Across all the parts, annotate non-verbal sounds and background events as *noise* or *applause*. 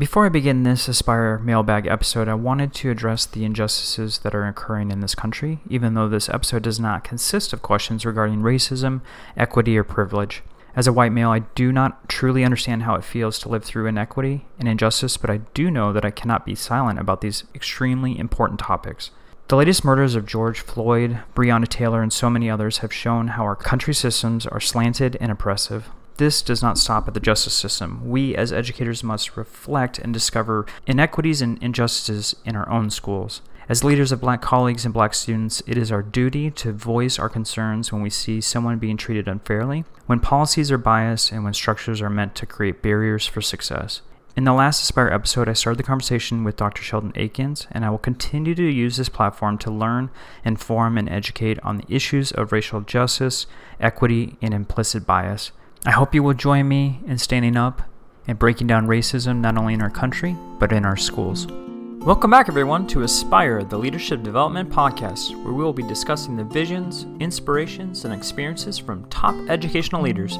Before I begin this Aspire mailbag episode, I wanted to address the injustices that are occurring in this country, even though this episode does not consist of questions regarding racism, equity, or privilege. As a white male, I do not truly understand how it feels to live through inequity and injustice, but I do know that I cannot be silent about these extremely important topics. The latest murders of George Floyd, Breonna Taylor, and so many others have shown how our country systems are slanted and oppressive, this does not stop at the justice system. We, as educators, must reflect and discover inequities and injustices in our own schools. As leaders of black colleagues and black students, it is our duty to voice our concerns when we see someone being treated unfairly, when policies are biased, and when structures are meant to create barriers for success. In the last Aspire episode, I started the conversation with Dr. Sheldon Eakins, and I will continue to use this platform to learn, inform, and educate on the issues of racial justice, equity, and implicit bias. I hope you will join me in standing up and breaking down racism not only in our country, but in our schools. Welcome back, everyone, to Aspire, the Leadership Development Podcast, where we will be discussing the visions, inspirations, and experiences from top educational leaders.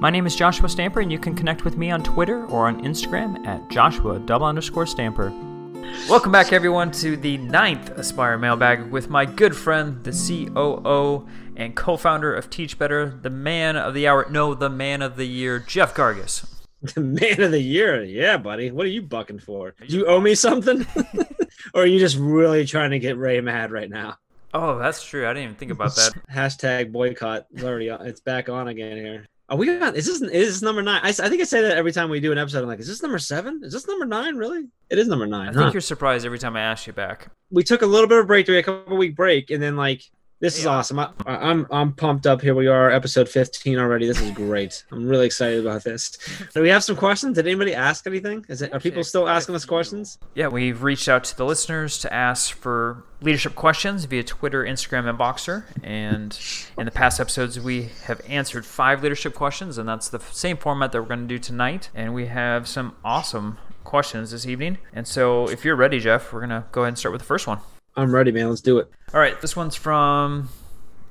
My name is Joshua Stamper, and you can connect with me on Twitter or on Instagram at Joshua double underscore Stamper. Welcome back, everyone, to the ninth Aspire mailbag with my good friend, the COO and co-founder of Teach Better, the man of the hour, no, the man of the year, Jeff Gargas. *laughs* The man of the year, yeah, buddy. What are you bucking for? Do you owe me something, *laughs* or are you just really trying to get Ray mad right now? Oh, that's true. I didn't even think about that. *laughs* Hashtag boycott. It's already it's back on again here. Are we got? Is this is this number nine? I, I think I say that every time we do an episode. I'm like, is this number seven? Is this number nine? Really? It is number nine. I think you're surprised every time I ask you back. We took a little bit of a break, a couple week break, and then like this is awesome. I, I'm I'm pumped up. Here we are, episode 15 already. This is great. I'm really excited about this. Do we have some questions? Did anybody ask anything? Is it are people still asking us questions? Yeah, we've reached out to the listeners to ask for leadership questions via Twitter, Instagram, and Voxer. And in the past episodes, we have answered five leadership questions, and that's the same format that we're going to do tonight. And we have some awesome questions this evening. And so, if you're ready, Jeff, we're going to go ahead and start with the first one. I'm ready, man. Let's do it. All right, this one's from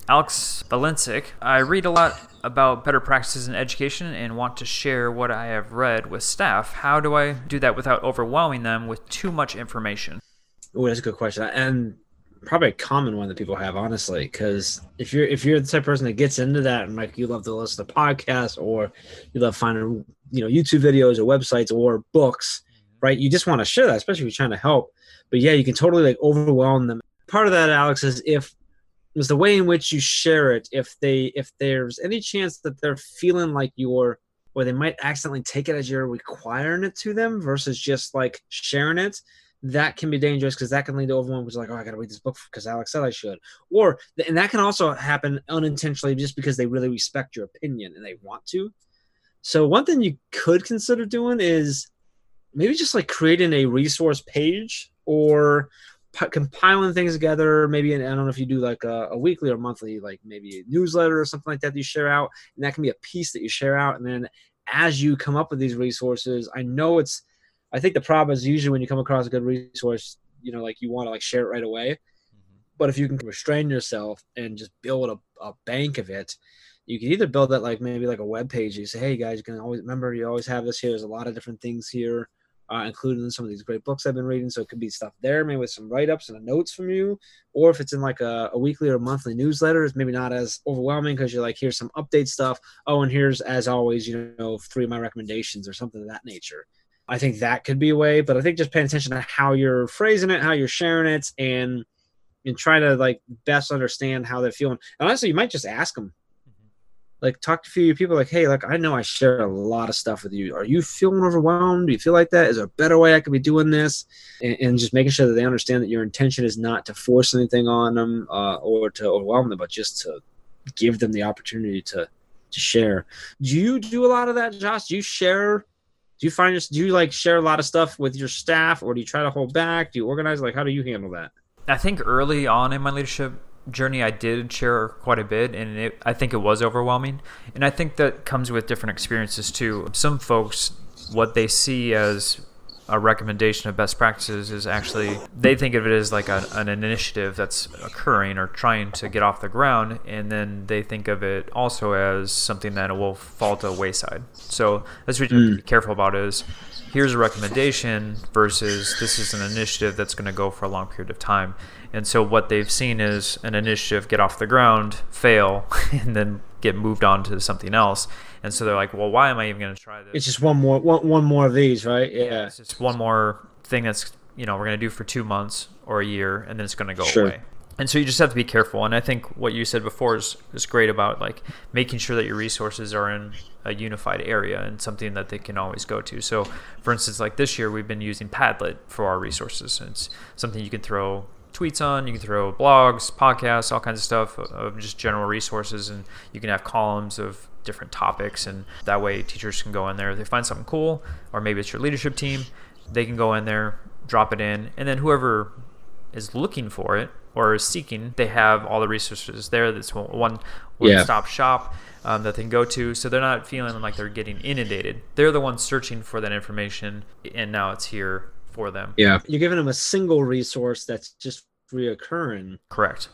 Alex Balencic. I read a lot about better practices in education and want to share what I have read with staff. How do I do that without overwhelming them with too much information? Oh, that's a good question. And probably a common one that people have, honestly, because if you're if you're the type of person that gets into that and like you love to listen to podcasts or you love finding you know YouTube videos or websites or books, mm-hmm. right? You just want to share that, especially if you're trying to help but yeah, you can totally like overwhelm them. Part of that, Alex, is if is the way in which you share it. If they if there's any chance that they're feeling like you're or they might accidentally take it as you're requiring it to them versus just like sharing it that can be dangerous because that can lead to overwhelm which like oh i gotta read this book because alex said i should or and that can also happen unintentionally just because they really respect your opinion and they want to so one thing you could consider doing is maybe just like creating a resource page or p- compiling things together. Maybe, I don't know if you do like a, a, weekly or monthly, like maybe a newsletter or something like that, that you share out. And that can be a piece that you share out. And then as you come up with these resources, I know it's, I think the problem is usually when you come across a good resource, you know, like you want to like share it right away. Mm-hmm. But if you can restrain yourself and just build a, a bank of it, you can either build that like maybe like a web page. You say, hey guys, you can always remember you always have this here. There's a lot of different things here uh, included in some of these great books I've been reading. So it could be stuff there, maybe with some write ups and notes from you. Or if it's in like a, a weekly or monthly newsletter, it's maybe not as overwhelming because you're like, here's some update stuff. Oh, and here's, as always, you know, three of my recommendations or something of that nature. I think that could be a way, but I think just paying attention to how you're phrasing it, how you're sharing it, and and trying to like best understand how they're feeling. And honestly, you might just ask them like talk to a few people like hey like i know i share a lot of stuff with you. Are you feeling overwhelmed? Do you feel like that? Is there a better way i could be doing this? And, and just making sure that they understand that your intention is not to force anything on them uh, or to overwhelm them but just to give them the opportunity to to share. Do you do a lot of that josh? Do you share do you find this do you like share a lot of stuff with your staff or do you try to hold back? Do you organize? Like how do you handle that? I think early on in my leadership journey I did share quite a bit, and it, I think it was overwhelming. And I think that comes with different experiences too. Some folks, what they see as a recommendation of best practices is actually they think of it as like a, an initiative that's occurring or trying to get off the ground, and then they think of it also as something that will fall to the wayside. So that's what you have to be mm. careful about is here's a recommendation versus this is an initiative that's going to go for a long period of time. And so what they've seen is an initiative get off the ground, fail, *laughs* and then get moved on to something else. And so they're like, well, why am I even going to try this? It's just one more one, one more of these, right? Yeah. It's just one more thing that's, you know, we're going to do for two months or a year, and then it's going to go Sure. away. And so you just have to be careful. And I think what you said before is, is great about like making sure that your resources are in a unified area and something that they can always go to. So, for instance, like this year, we've been using Padlet for our resources. It's something you can throw tweets on, you can throw blogs, podcasts, all kinds of stuff of just general resources, and you can have columns of different topics. And that way, teachers can go in there. If they find something cool, or maybe it's your leadership team, they can go in there, drop it in, and then whoever is looking for it or is seeking, they have all the resources there. That's one one Yeah. stop shop um, that they can go to, so they're not feeling like they're getting inundated. They're the ones searching for that information, and now it's here for them. Yeah. You're giving them a single resource that's just reoccurring. Correct.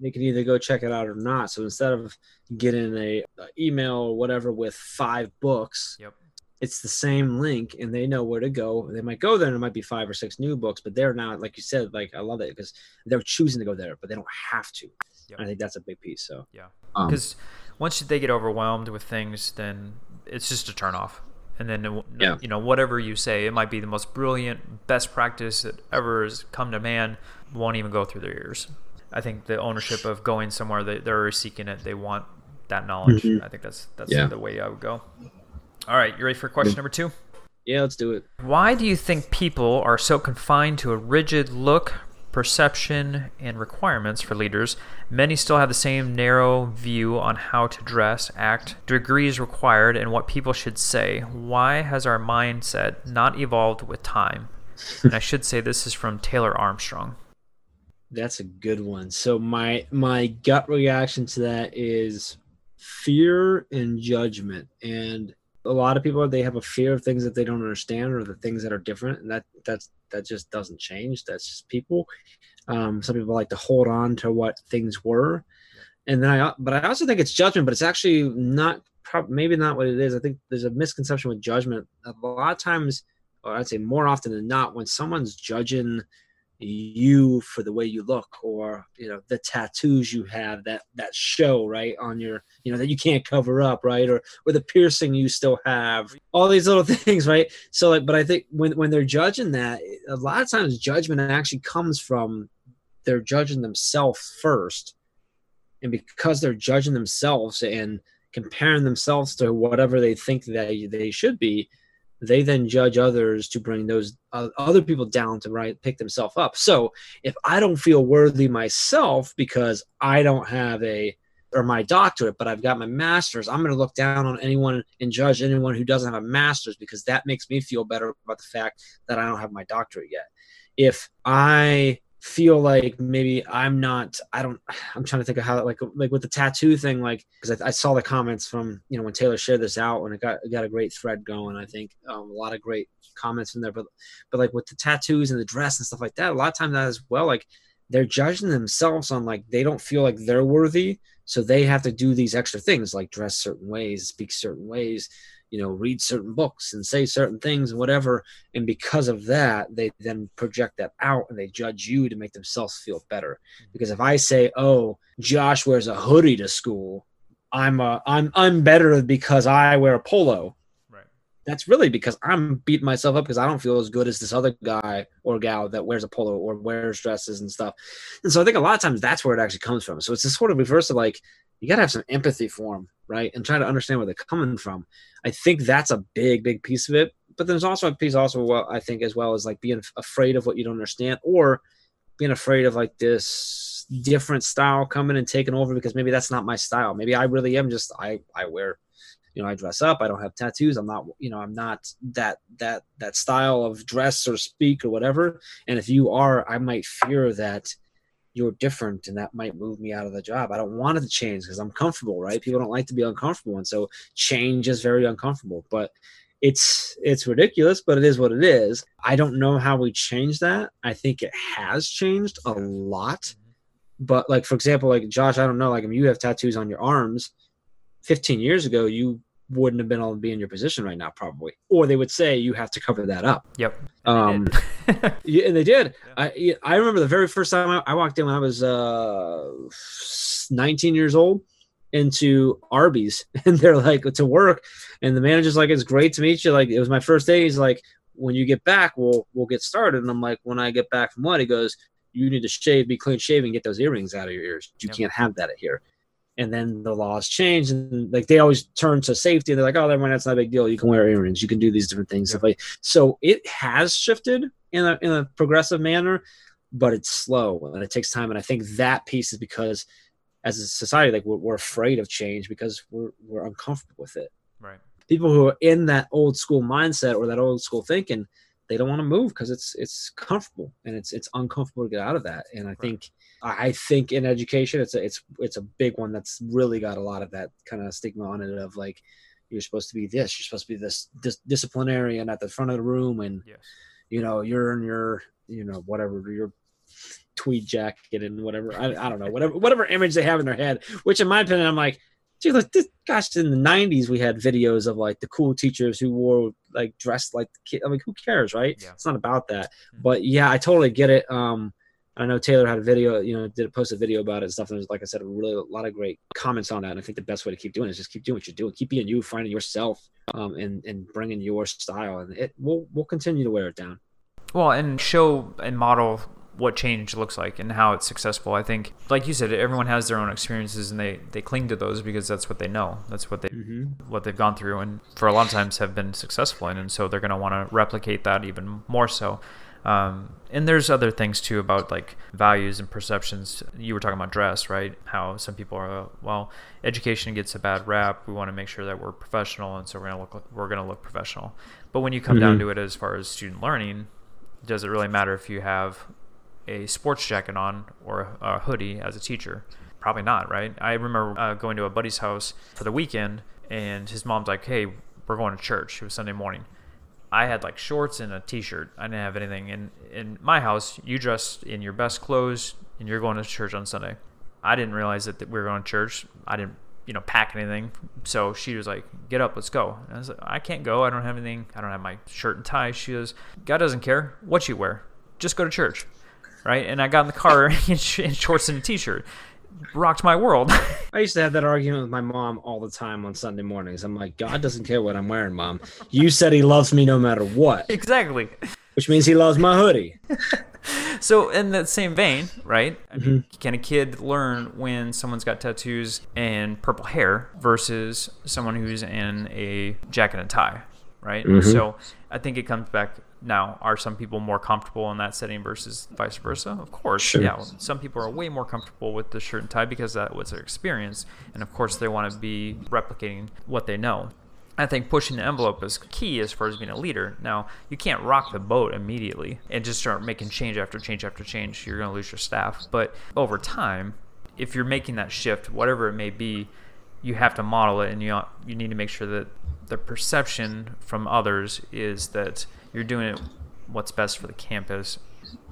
They can either go check it out or not. So instead of getting a, a email or whatever with five books, Yep. it's the same link and they know where to go. They might go there and it might be five or six new books, but they're not, like you said, like I love it because they're choosing to go there, but they don't have to. Yep. I think that's a big piece. So Yeah. um, Because once they get overwhelmed with things, then it's just a turnoff. And then, Yeah. you know, whatever you say, it might be the most brilliant, best practice that ever has come to man, won't even go through their ears. I think the ownership of going somewhere that they're seeking it, they want that knowledge. Mhm. I think that's that's Yeah. the way I would go. All right, you ready for question number two? yeah, let's do it. Why do you think people are so confined to a rigid look, perception, and requirements for leaders? Many still have the same narrow view on how to dress, act, degrees required, and what people should say. Why has our mindset not evolved with time? and I should say this is from Taylor Armstrong. That's a good one. So my my gut reaction to that is fear and judgment. And a lot of people they have a fear of things that they don't understand or the things that are different, and that that's that just doesn't change. That's just people. Um, some people like to hold on to what things were, and then I but I also think it's judgment, but it's actually not. Maybe not what it is. I think there's a misconception with judgment. A lot of times, or I'd say more often than not, when someone's judging you for the way you look or you know the tattoos you have that that show right on your you know that you can't cover up right or or the piercing you still have all these little *laughs* things right? So like but i think when when they're judging that a lot of times judgment actually comes from they're judging themselves first. And because they're judging themselves and comparing themselves to whatever they think they they should be they then judge others to bring those uh, other people down to right pick themselves up. So if i don't feel worthy myself because i don't have a or my doctorate but i've got my master's i'm going to look down on anyone and judge anyone who doesn't have a master's because that makes me feel better about the fact that i don't have my doctorate yet. If i feel like maybe i'm not i don't i'm trying to think of how like like with the tattoo thing like because I, I saw the comments from you know when taylor shared this out and it got got a great thread going i think um, a lot of great comments in there but but like with the tattoos and the dress and stuff like that a lot of times that as well like they're judging themselves on like they don't feel like they're worthy so they have to do these extra things like dress certain ways speak certain ways you know read certain books and say certain things and whatever. And because of that they then project that out and they judge you to make themselves feel better. Because if i say oh josh wears a hoodie to school. I'm a, i'm i'm better because i wear a polo. Right. that's really because i'm beating myself up because i don't feel as good as this other guy or gal that wears a polo or wears dresses and stuff. And so i think a lot of times that's where it actually comes from. So it's this sort of reverse of like you got to have some empathy for them right and try to understand where they're coming from. I think that's a big big piece of it but there's also a piece also well i think as well as like being afraid of what you don't understand or being afraid of like this different style coming and taking over because maybe that's not my style. Maybe i really am just i i wear you know i dress up i don't have tattoos i'm not you know i'm not that that that style of dress or speak or whatever. And if you are i might fear that you're different and that might move me out of the job i don't want it to change because i'm comfortable right people don't like to be uncomfortable and so change is very uncomfortable but it's it's ridiculous, but it is what it is. I don't know how we change that. I think it has changed a lot. But like for example, like Josh, I don't know, like if you have tattoos on your arms, 15 years ago, you wouldn't have been able to be in your position right now, probably. Or they would say you have to cover that up. Yep. Um, yeah, and they did. *laughs* I I remember the very first time I, I walked in when I was uh 19 years old into Arby's, *laughs* and they're like to work, and the manager's like, "It's great to meet you." Like it was my first day. He's like, "When you get back, we'll we'll get started." And I'm like, "When I get back from what?" He goes, "You need to shave, be clean shaven, get those earrings out of your ears. You Yep. can't have that here." And then the laws change, and like they always turn to safety. And they're like, "Oh, never mind, that's not a big deal. You can wear earrings. You can do these different things." Stuff like so. It has shifted in a in a progressive manner, but it's slow and it takes time. And I think that piece is because as a society, like we're, we're afraid of change because we're we're uncomfortable with it. right. People who are in that old school mindset or that old school thinking, they don't want to move because it's it's comfortable and it's it's uncomfortable to get out of that. And I think I I think in education, it's a it's it's a big one that's really got a lot of that kind of stigma on it of like you're supposed to be this, you're supposed to be this, this disciplinarian at the front of the room, and Yes. you know you're in your you know whatever your tweed jacket and whatever I, I don't know whatever whatever image they have in their head which in my opinion i'm like dude like this gosh in the 90s we had videos of like the cool teachers who wore like dressed like the kid i mean who cares right Yeah. it's not about that Mhm. but yeah i totally get it um I know Taylor had a video, you know, did post a video about it and stuff. And there's, like I said, a really a lot of great comments on that. And I think the best way to keep doing it is just keep doing what you're doing, keep being you, finding yourself, um, and and bringing your style. And it we'll we'll continue to wear it down. Well, and show and model what change looks like and how it's successful. I think, like you said, everyone has their own experiences and they, they cling to those because that's what they know. That's what they Mm-hmm. what they've gone through and for a lot of times have been successful in and so they're going to want to replicate that even more so um, and there's other things too about like values and perceptions you were talking about dress right how some people are well education gets a bad rap we want to make sure that we're professional and so we're going to look we're to look professional but when you come down Mhm. to it as far as student learning does it really matter if you have a sports jacket on or a hoodie as a teacher? Probably not, right? I remember uh, going to a buddy's house for the weekend, and his mom's like, "Hey, we're going to church." It was Sunday morning. I had like shorts and a t-shirt. I didn't have anything. In in my house, you dress in your best clothes, and you're going to church on Sunday. I didn't realize that, that we were going to church. I didn't, you know, pack anything. So she was like, "Get up, let's go." And I was like, "I can't go. I don't have anything. I don't have my shirt and tie." She goes, "God doesn't care what you wear. Just go to church." Right? And I got in the car *laughs* in, sh- in shorts and a t-shirt. Rocked my world. *laughs* I used to have that argument with my mom all the time on Sunday mornings. I'm like, God doesn't care what I'm wearing, mom. You said he loves me no matter what, exactly. which means he loves my hoodie. *laughs* So in that same vein, right? I mean, Mm-hmm. can a kid learn when someone's got tattoos and purple hair versus someone who's in a jacket and tie, right? Mhm. So I think it comes back now. Are some people more comfortable in that setting versus vice versa? Of course, Sure. yeah. Some people are way more comfortable with the shirt and tie because that was their experience, and of course they want to be replicating what they know. I think pushing the envelope is key as far as being a leader. Now, you can't rock the boat immediately and just start making change after change after change. You're going to lose your staff. But over time, if you're making that shift, whatever it may be, you have to model it and you you need to make sure that the perception from others is that you're doing it what's best for the campus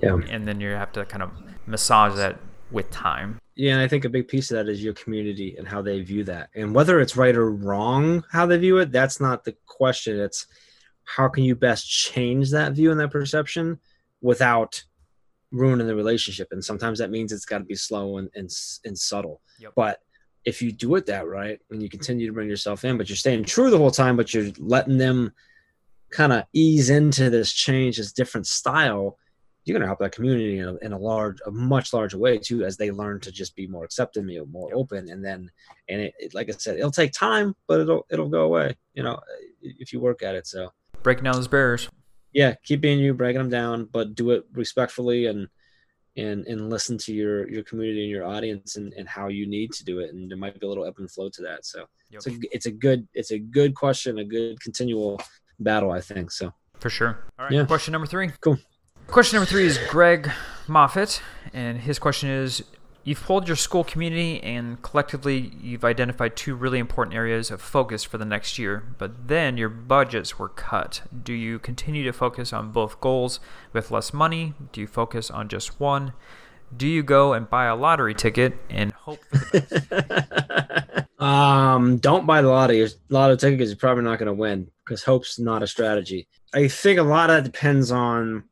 Yeah. and then you have to kind of massage that with time. Yeah, and I think a big piece of that is your community and how they view that. And whether it's right or wrong how they view it, that's not the question. It's how can you best change that view and that perception without ruining the relationship. And sometimes that means it's got to be slow and, and, and subtle. Yep. But if you do it that right and you continue to bring yourself in, but you're staying true the whole time, but you're letting them kind of ease into this change, this different style, you're going to help that community in a, in a large, a much larger way too, as they learn to just be more accepting, be more open, and then, and it, it, like I said, it'll take time, but it'll it'll go away, you know, if you work at it. So Breaking down those barriers. yeah, keep being you, breaking them down, but do it respectfully and and and listen to your your community and your audience and, and how you need to do it. And there might be a little ebb and flow to that. So Yep. it's a it's a good it's a good question, a good continual battle, I think. So For sure. All right. Yeah. Question number three. Cool. Question number three is Greg Moffat, and his question is You've polled your school community, and collectively, you've identified two really important areas of focus for the next year. But then your budgets were cut. Do you continue to focus on both goals with less money? Do you focus on just one? Do you go and buy a lottery ticket and hope for the best? *laughs* um, don't buy the lottery. Lottery ticket is probably not going to win because hope's not a strategy. I think a lot of that depends on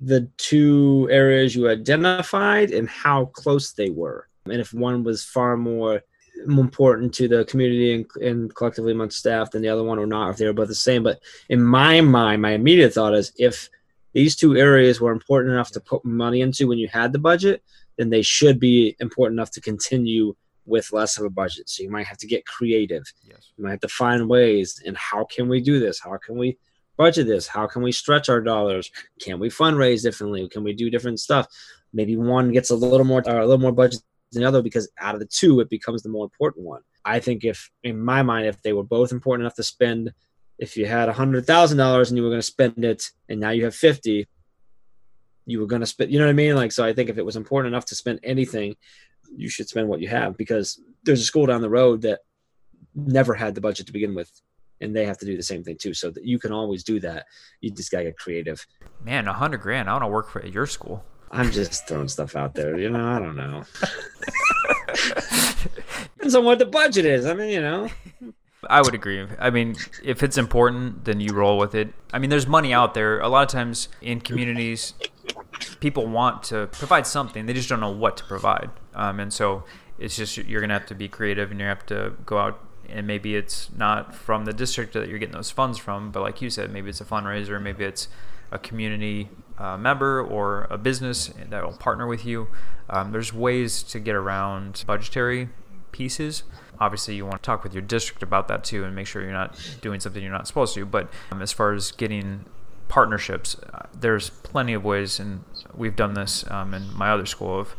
the two areas you identified and how close they were. And if one was far more important to the community and, and collectively amongst staff than the other one or not, if they were both the same. But in my mind, my immediate thought is if these two areas were important enough to put money into when you had the budget, then they should be important enough to continue with less of a budget. So you might have to get creative. Yes. You might have to find ways and how can we do this? How can we budget this? How can we stretch our dollars? Can we fundraise differently? Can we do different stuff? Maybe one gets a little more or a little more budget than the other because out of the two, it becomes the more important one. I think if, in my mind, if they were both important enough to spend, if you had a hundred thousand dollars and you were going to spend it, and now you have fifty, you were going to spend. You know what I mean? Like, so I think if it was important enough to spend anything, you should spend what you have because there's a school down the road that never had the budget to begin with and they have to do the same thing too. So that you can always do that. You just gotta get creative. Man, a hundred grand. I want to work for your school. I'm just throwing stuff out there. You know, I don't know. *laughs* Depends on what the budget is. I mean, you know. I would agree. I mean, if it's important, then you roll with it. I mean, there's money out there. A lot of times in communities, people want to provide something. They just don't know what to provide. Um, and so it's just you're gonna have to be creative, and you have to go out and maybe it's not from the district that you're getting those funds from, but like you said, maybe it's a fundraiser, maybe it's a community uh, member or a business that will partner with you. Um, there's ways to get around budgetary pieces. Obviously, you want to talk with your district about that too and make sure you're not doing something you're not supposed to. But um, as far as getting partnerships, uh, there's plenty of ways, and we've done this um, in my other school of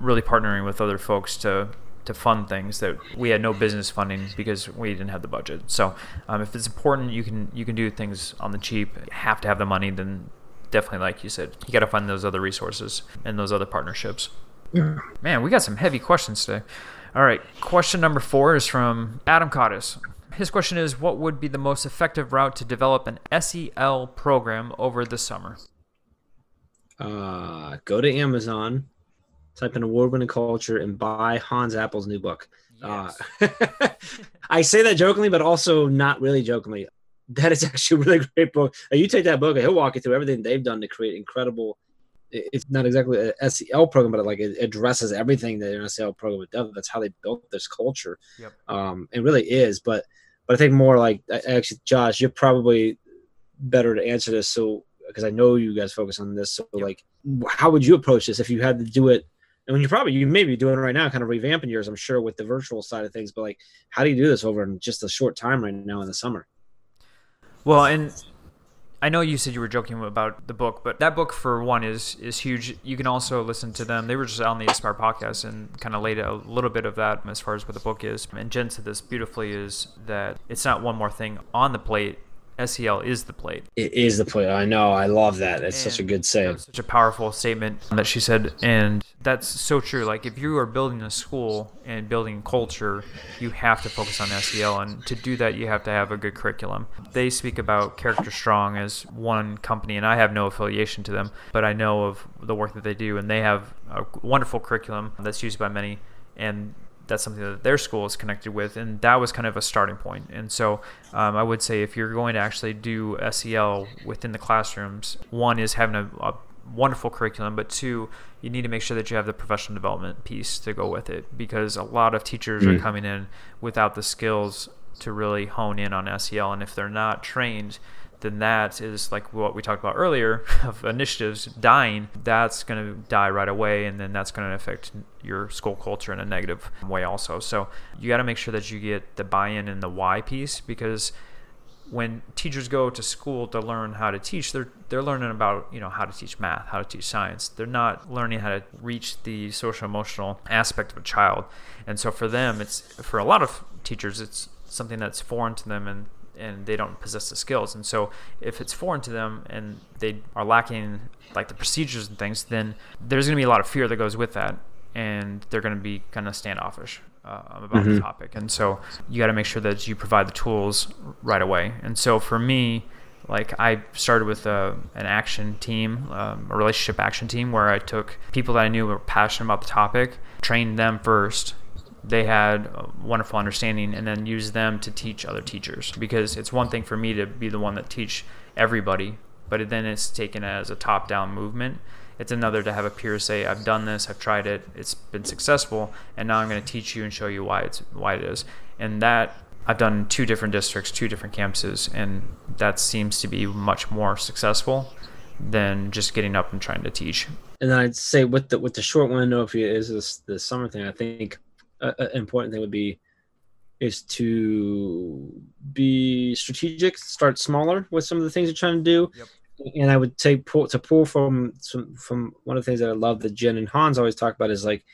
really partnering with other folks to to fund things that we had no business funding because we didn't have the budget. So um, if it's important, you can you can do things on the cheap. You have to have the money, then definitely, like you said, you got to find those other resources and those other partnerships. Yeah. Man, we got some heavy questions today. All right, question number four is from Adam Cottis. His question is What would be the most effective route to develop an SEL program over the summer? Uh, go to Amazon, type in award winning culture and buy Hans Appel's new book. Yes. Uh, *laughs* I say that jokingly, but also not really jokingly. That is *laughs* actually a really great book. You take that book, and he'll walk you through everything they've done to create incredible. It's not exactly a SEL program, but it, like it addresses everything that an SEL program would do. That's how they built this culture. Yep. Um, it really is. But but I think more like actually, Josh, you're probably better to answer this. So because I know you guys focus on this. So yep. like, how would you approach this if you had to do it and when you probably you may be doing it right now, kind of revamping yours, I'm sure, with the virtual side of things. But like, how do you do this over in just a short time right now in the summer? Well, and I know you said you were joking about the book, but that book for one is is huge. You can also listen to them. They were just on the Aspire podcast and kind of laid a little bit of that as far as what the book is. And Jen said this beautifully is that it's not one more thing on the plate. SEL is the plate. It is the plate. I know. I love that. It's and such a good saying. Such a powerful statement that she said, and that's so true. Like if you are building a school and building culture, you have to focus on SEL, and to do that, you have to have a good curriculum. They speak about Character Strong as one company, and I have no affiliation to them, but I know of the work that they do, and they have a wonderful curriculum that's used by many, and that's something that their school is connected with, and that was kind of a starting point. And so, um, I would say if you're going to actually do SEL within the classrooms, one is having a, a wonderful curriculum, but two, you need to make sure that you have the professional development piece to go with it because a lot of teachers mm. are coming in without the skills to really hone in on SEL, and if they're not trained, then that is like what we talked about earlier *laughs* of initiatives dying. That's going to die right away, and then that's going to affect your school culture in a negative way also. So you got to make sure that you get the buy-in and the why piece because when teachers go to school to learn how to teach, they're they're learning about you know how to teach math, how to teach science. They're not learning how to reach the social emotional aspect of a child. And so for them, it's for a lot of teachers, it's something that's foreign to them, and and they don't possess the skills. And so if it's foreign to them and they are lacking like the procedures and things, then there's going to be a lot of fear that goes with that. and they're going to be kind of standoffish uh, about mm-hmm. the topic. And so you got to make sure that you provide the tools right away. And so for me, like I started with a, an action team, um, a relationship action team, where I took people that I knew were passionate about the topic, trained them first. They had a wonderful understanding, and then used them to teach other teachers. Because it's one thing for me to be the one that teach everybody, but then it's taken as a top-down movement. It's another to have a peer say, "I've done this, I've tried it, it's been successful, and now I'm going to teach you and show you why it's why it is." And that I've done two different districts, two different campuses, and that seems to be much more successful than just getting up and trying to teach. And then I'd say with the with the short window, if it is this the summer thing, I think an important thing would be is to be strategic, start smaller with some of the things you're trying to do. Yep. And I would take pull, to pull from some from one of the things that I love that Jen and Hans always talk about is like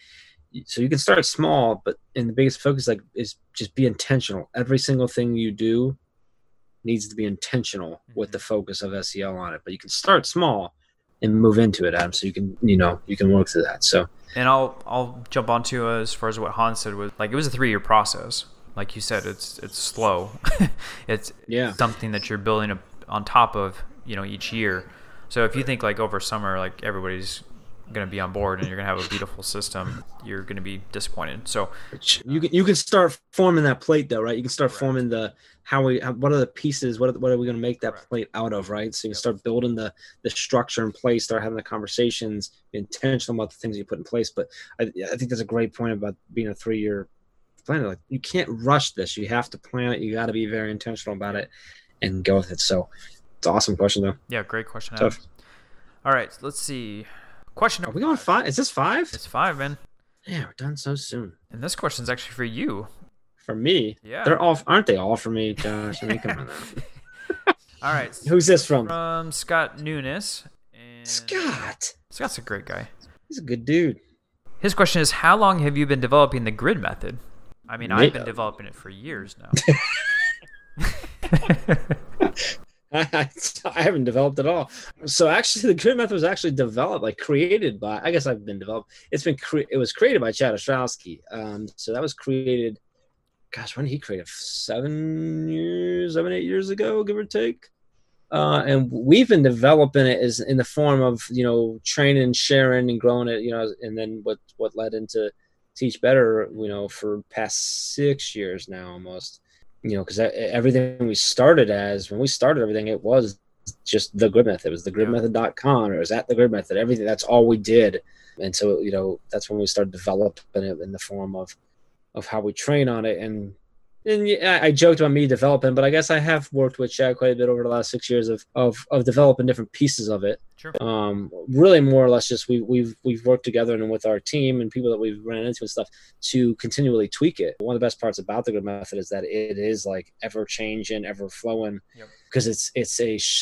so you can start small, but in the biggest focus like is just be intentional. Every single thing you do needs to be intentional mm-hmm. with the focus of SEL on it. But you can start small and move into it, Adam. So you can you know you can work through that. So and I'll I'll jump onto uh, as far as what Hans said was like it was a three year process. Like you said, it's it's slow. *laughs* it's yeah something that you're building up on top of you know each year. So if you think like over summer, like everybody's going to be on board and you're going to have a beautiful system, you're going to be disappointed. So you can you can start forming that plate though, right? You can start forming the how we how, what are the pieces? What are, what are we going to make that plate out of, mm-hmm. right? So you can start building the the structure in place, start having the conversations, be intentional about the things you put in place. But I, I think that's a great point about being a three year plan. Like you can't rush this. You have to plan it. You got to be very intentional about it and go with it. So it's an awesome question though. Yeah, great question. All right, let's see. Question. Are we going five? Is this five? It's five, man. Yeah, we're done so soon. And this question's actually for you. For me? Yeah. They're all, aren't they all for me, Josh? I mean, come on now. *laughs* all right. Who's this from? From Scott Nunes. Scott. Scott's a great guy. He's a good dude. His question is How long have you been developing the grid method? I mean, I've been developing it for years now. *laughs* *laughs* *laughs* I, haven't developed at all. So actually, the grid method was actually developed, like created by. I guess I've been developed. It's been cre- it was created by Chad Ostrowski. Um, so that was created. Gosh, when did he create it? Seven years, seven eight years ago, give or take. Uh, and we've been developing it as in the form of you know training, sharing, and growing it. You know, and then what what led into Teach Better. You know, for past six years now almost you know, because everything we started as when we started everything, it was just the grid method. It was the gridmethod.com or it was at the grid method. Everything that's all we did. And so, you know, that's when we started developing it in the form of of how we train on it. And and yeah, I joked about me developing, but I guess I have worked with Chad quite a bit over the last six years of of, of developing different pieces of it. Sure. Um, really, more or less, just we, we've we've worked together and with our team and people that we've ran into and stuff to continually tweak it. One of the best parts about the grid method is that it is like ever changing, ever flowing, because yep. it's it's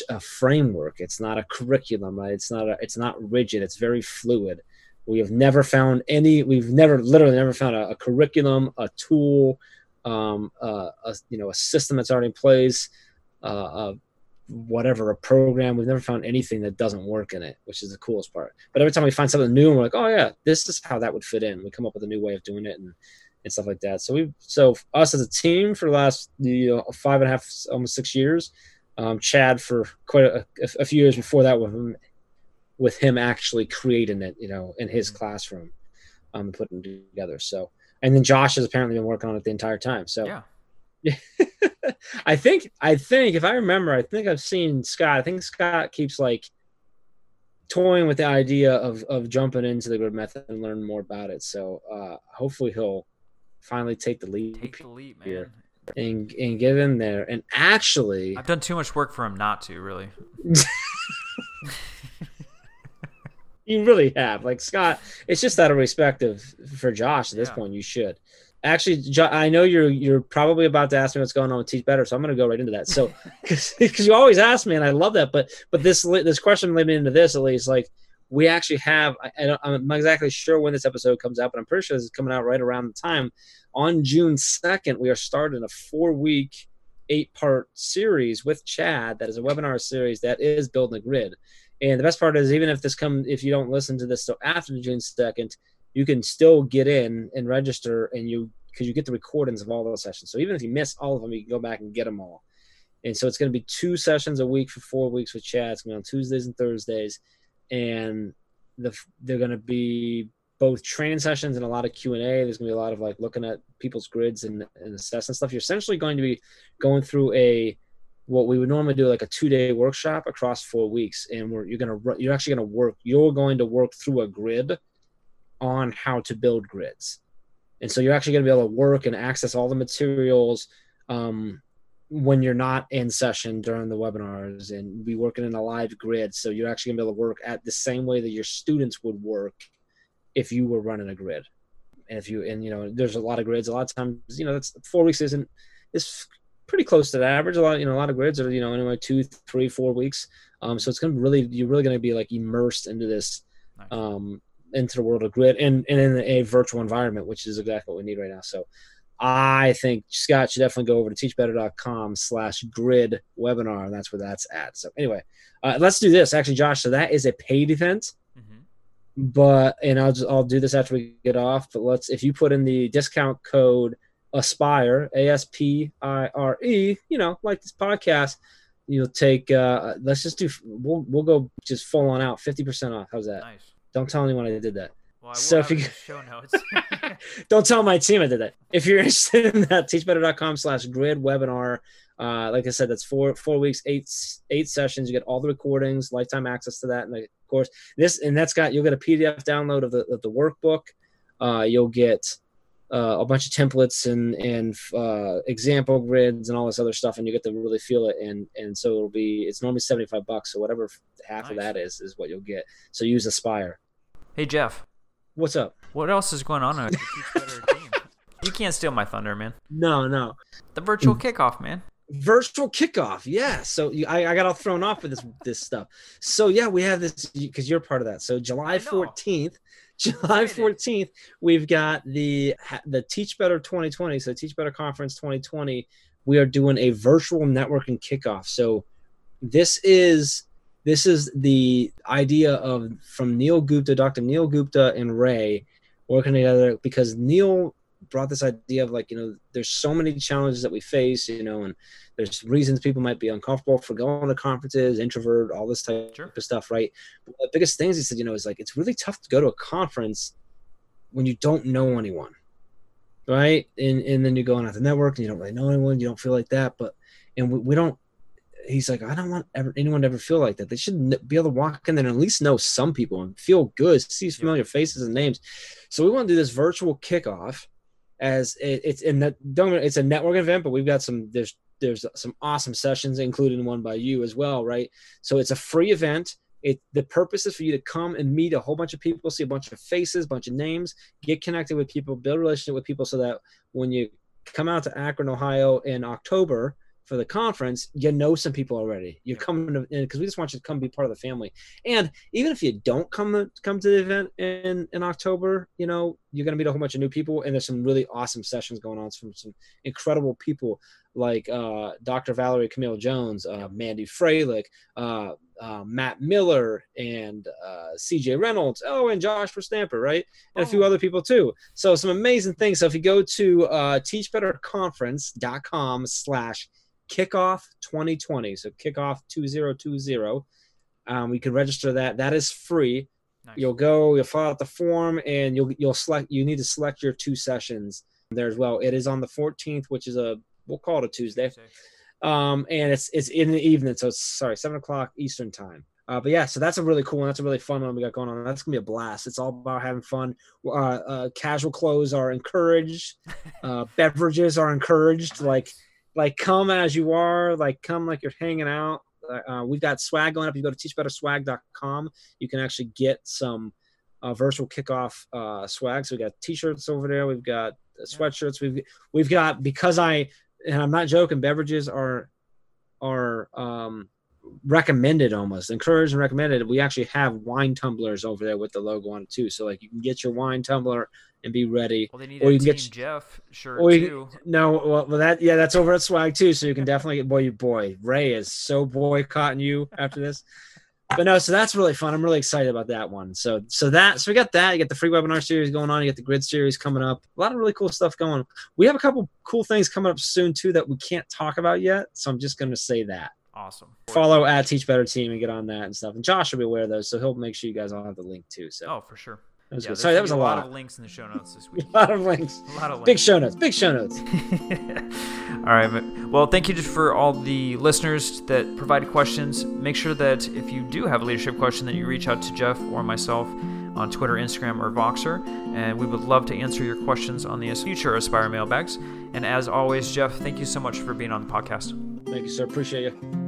a, a framework. It's not a curriculum. Right? It's not a, it's not rigid. It's very fluid. We have never found any. We've never literally never found a, a curriculum, a tool um, uh, a, you know, a system that's already in place, uh, uh, whatever, a program. We've never found anything that doesn't work in it, which is the coolest part. But every time we find something new, we're like, oh yeah, this is how that would fit in. We come up with a new way of doing it and, and stuff like that. So we, so us as a team for the last you know, five and a half, almost six years, um, Chad for quite a, a, few years before that with him, with him actually creating it, you know, in his mm-hmm. classroom, um, and putting it together. So and then Josh has apparently been working on it the entire time. So yeah, *laughs* I think I think if I remember, I think I've seen Scott. I think Scott keeps like toying with the idea of of jumping into the grid method and learn more about it. So uh, hopefully he'll finally take the lead. Take the lead, man. And and get in there. And actually, I've done too much work for him not to really. *laughs* you really have. Like Scott, it's just out of respect of for Josh at this yeah. point. You should actually. I know you're you're probably about to ask me what's going on with Teach Better, so I'm going to go right into that. So *laughs* because you always ask me, and I love that. But but this this question led me into this at least. Like we actually have. I, I'm not exactly sure when this episode comes out, but I'm pretty sure this is coming out right around the time on June 2nd. We are starting a four week eight part series with Chad that is a webinar series that is building a grid. And the best part is, even if this come, if you don't listen to this till after June second, you can still get in and register, and you because you get the recordings of all those sessions. So even if you miss all of them, you can go back and get them all. And so it's going to be two sessions a week for four weeks with Chad. It's going to be on Tuesdays and Thursdays, and the they're going to be both training sessions and a lot of Q and A. There's going to be a lot of like looking at people's grids and, and assessing stuff. You're essentially going to be going through a what we would normally do like a two day workshop across four weeks, and we're you're gonna you're actually gonna work. You're going to work through a grid on how to build grids, and so you're actually going to be able to work and access all the materials. Um, when you're not in session during the webinars and be working in a live grid. So you're actually gonna be able to work at the same way that your students would work if you were running a grid. And if you and you know, there's a lot of grids. A lot of times, you know, that's four weeks isn't is pretty close to the average. A lot, you know, a lot of grids are you know anywhere two, three, four weeks. Um, so it's gonna really you're really gonna be like immersed into this, um, into the world of grid and and in a virtual environment, which is exactly what we need right now. So. I think Scott should definitely go over to teachbetter.com slash grid webinar. And that's where that's at. So anyway, uh, let's do this actually, Josh. So that is a paid event but and I'll just I'll do this after we get off. But let's if you put in the discount code Aspire A S P I R E, you know, like this podcast, you'll take. uh Let's just do. We'll we'll go just full on out, fifty percent off. How's that? Nice. Don't tell anyone I did that. Well, so if you show notes. *laughs* *laughs* don't tell my team I did that. If you're *laughs* interested in that, teachbetter.com slash grid webinar. Uh, like I said, that's four four weeks, eight eight sessions. You get all the recordings, lifetime access to that, and of course this and that's got you'll get a PDF download of the of the workbook. Uh, you'll get uh, a bunch of templates and and uh, example grids and all this other stuff, and you get to really feel it. And and so it'll be it's normally seventy five bucks, so whatever half nice. of that is is what you'll get. So use Aspire. Hey Jeff, what's up? What else is going on? On *laughs* you can't steal my thunder, man. No, no. The virtual kickoff, man virtual kickoff yeah so I, I got all thrown off with this this stuff so yeah we have this because you're part of that so july 14th july 14th we've got the the teach better 2020 so teach better conference 2020 we are doing a virtual networking kickoff. So this is this is the idea of from neil gupta dr neil gupta and ray working together because neil brought this idea of like you know there's so many challenges that we face you know and there's reasons people might be uncomfortable for going to conferences introvert all this type sure. of stuff right? But the biggest things he said you know is like it's really tough to go to a conference when you don't know anyone right? And and then you're going out to network and you don't really know anyone you don't feel like that but and we, we don't he's like i don't want ever, anyone to ever feel like that. They should be able to walk in there and at least know some people and feel good see familiar faces and names. So we want to do this virtual kickoff as it, it's in the don't it's a network event, but we've got some there's there's some awesome sessions, including one by you as well, right? So it's a free event. It the purpose is for you to come and meet a whole bunch of people, see a bunch of faces, bunch of names, get connected with people, build relationship with people, so that when you come out to Akron, Ohio in October, for the conference, you know some people already. You're coming in because we just want you to come be part of the family. And even if you don't come to, come to the event in in October, you know you're gonna meet a whole bunch of new people, and there's some really awesome sessions going on from some incredible people like uh, Dr. Valerie Camille Jones, uh, Mandy Froehlich, uh, uh Matt Miller, and uh, CJ Reynolds. Oh, and Josh Verstamper, right? And oh. a few oh. other people too. So some amazing things. So if you go to uh, teachbetterconference.com slash kickoff 2020. So kickoff 2020. Um, we can register that. That is free. Nice. You'll go, you'll fill out the form, and you'll you'll select. You need to select your two sessions there as well. It is on the 14th, which is a we'll call it a Tuesday, um, and it's it's in the evening. So it's sorry, seven o'clock Eastern time. Uh, but yeah, so that's a really cool one. That's a really fun one we got going on. That's gonna be a blast. It's all about having fun. Uh, uh, casual clothes are encouraged. *laughs* Uh, beverages are encouraged. Like like come as you are, like come like you're hanging out. Uh, we've got swag going up. You go to teachbetterswag.com. You can actually get some uh, virtual kickoff uh, swag. So we got t-shirts over there. We've got sweatshirts. We've we've got because I and I'm not joking. Beverages are are um, recommended almost encouraged and recommended. We actually have wine tumblers over there with the logo on it too. So like you can get your wine tumbler and be ready. Well, they need or you can get Jeff shirt or you, too. No, well, well, that yeah, that's over at Swag too. So you can definitely get boy, boy, Ray is so boycotting you after this. but no, so that's really fun. I'm really excited about that one. So so that so we got that. You got the free webinar series going on. You got the grid series coming up. A lot of really cool stuff going. We have a couple cool things coming up soon too that we can't talk about yet. So I'm just going to say that. Awesome. Follow at Teach Better Team and get on that and stuff. And Josh will be aware of those, so he'll make sure you guys all have the link too. So oh, for sure. That was yeah, good. Sorry, that was a lot. of links in the show notes this *laughs* week. a lot of links. A lot of links. Big show notes. Big show notes. *laughs* all right. Well, thank you just for all the listeners that provided questions. Make sure that if you do have a leadership question, that you reach out to Jeff or myself on Twitter, Instagram, or Voxer, and we would love to answer your questions on the future Aspire mailbags. And as always, Jeff, thank you so much for being on the podcast. Thank you, sir. Appreciate you.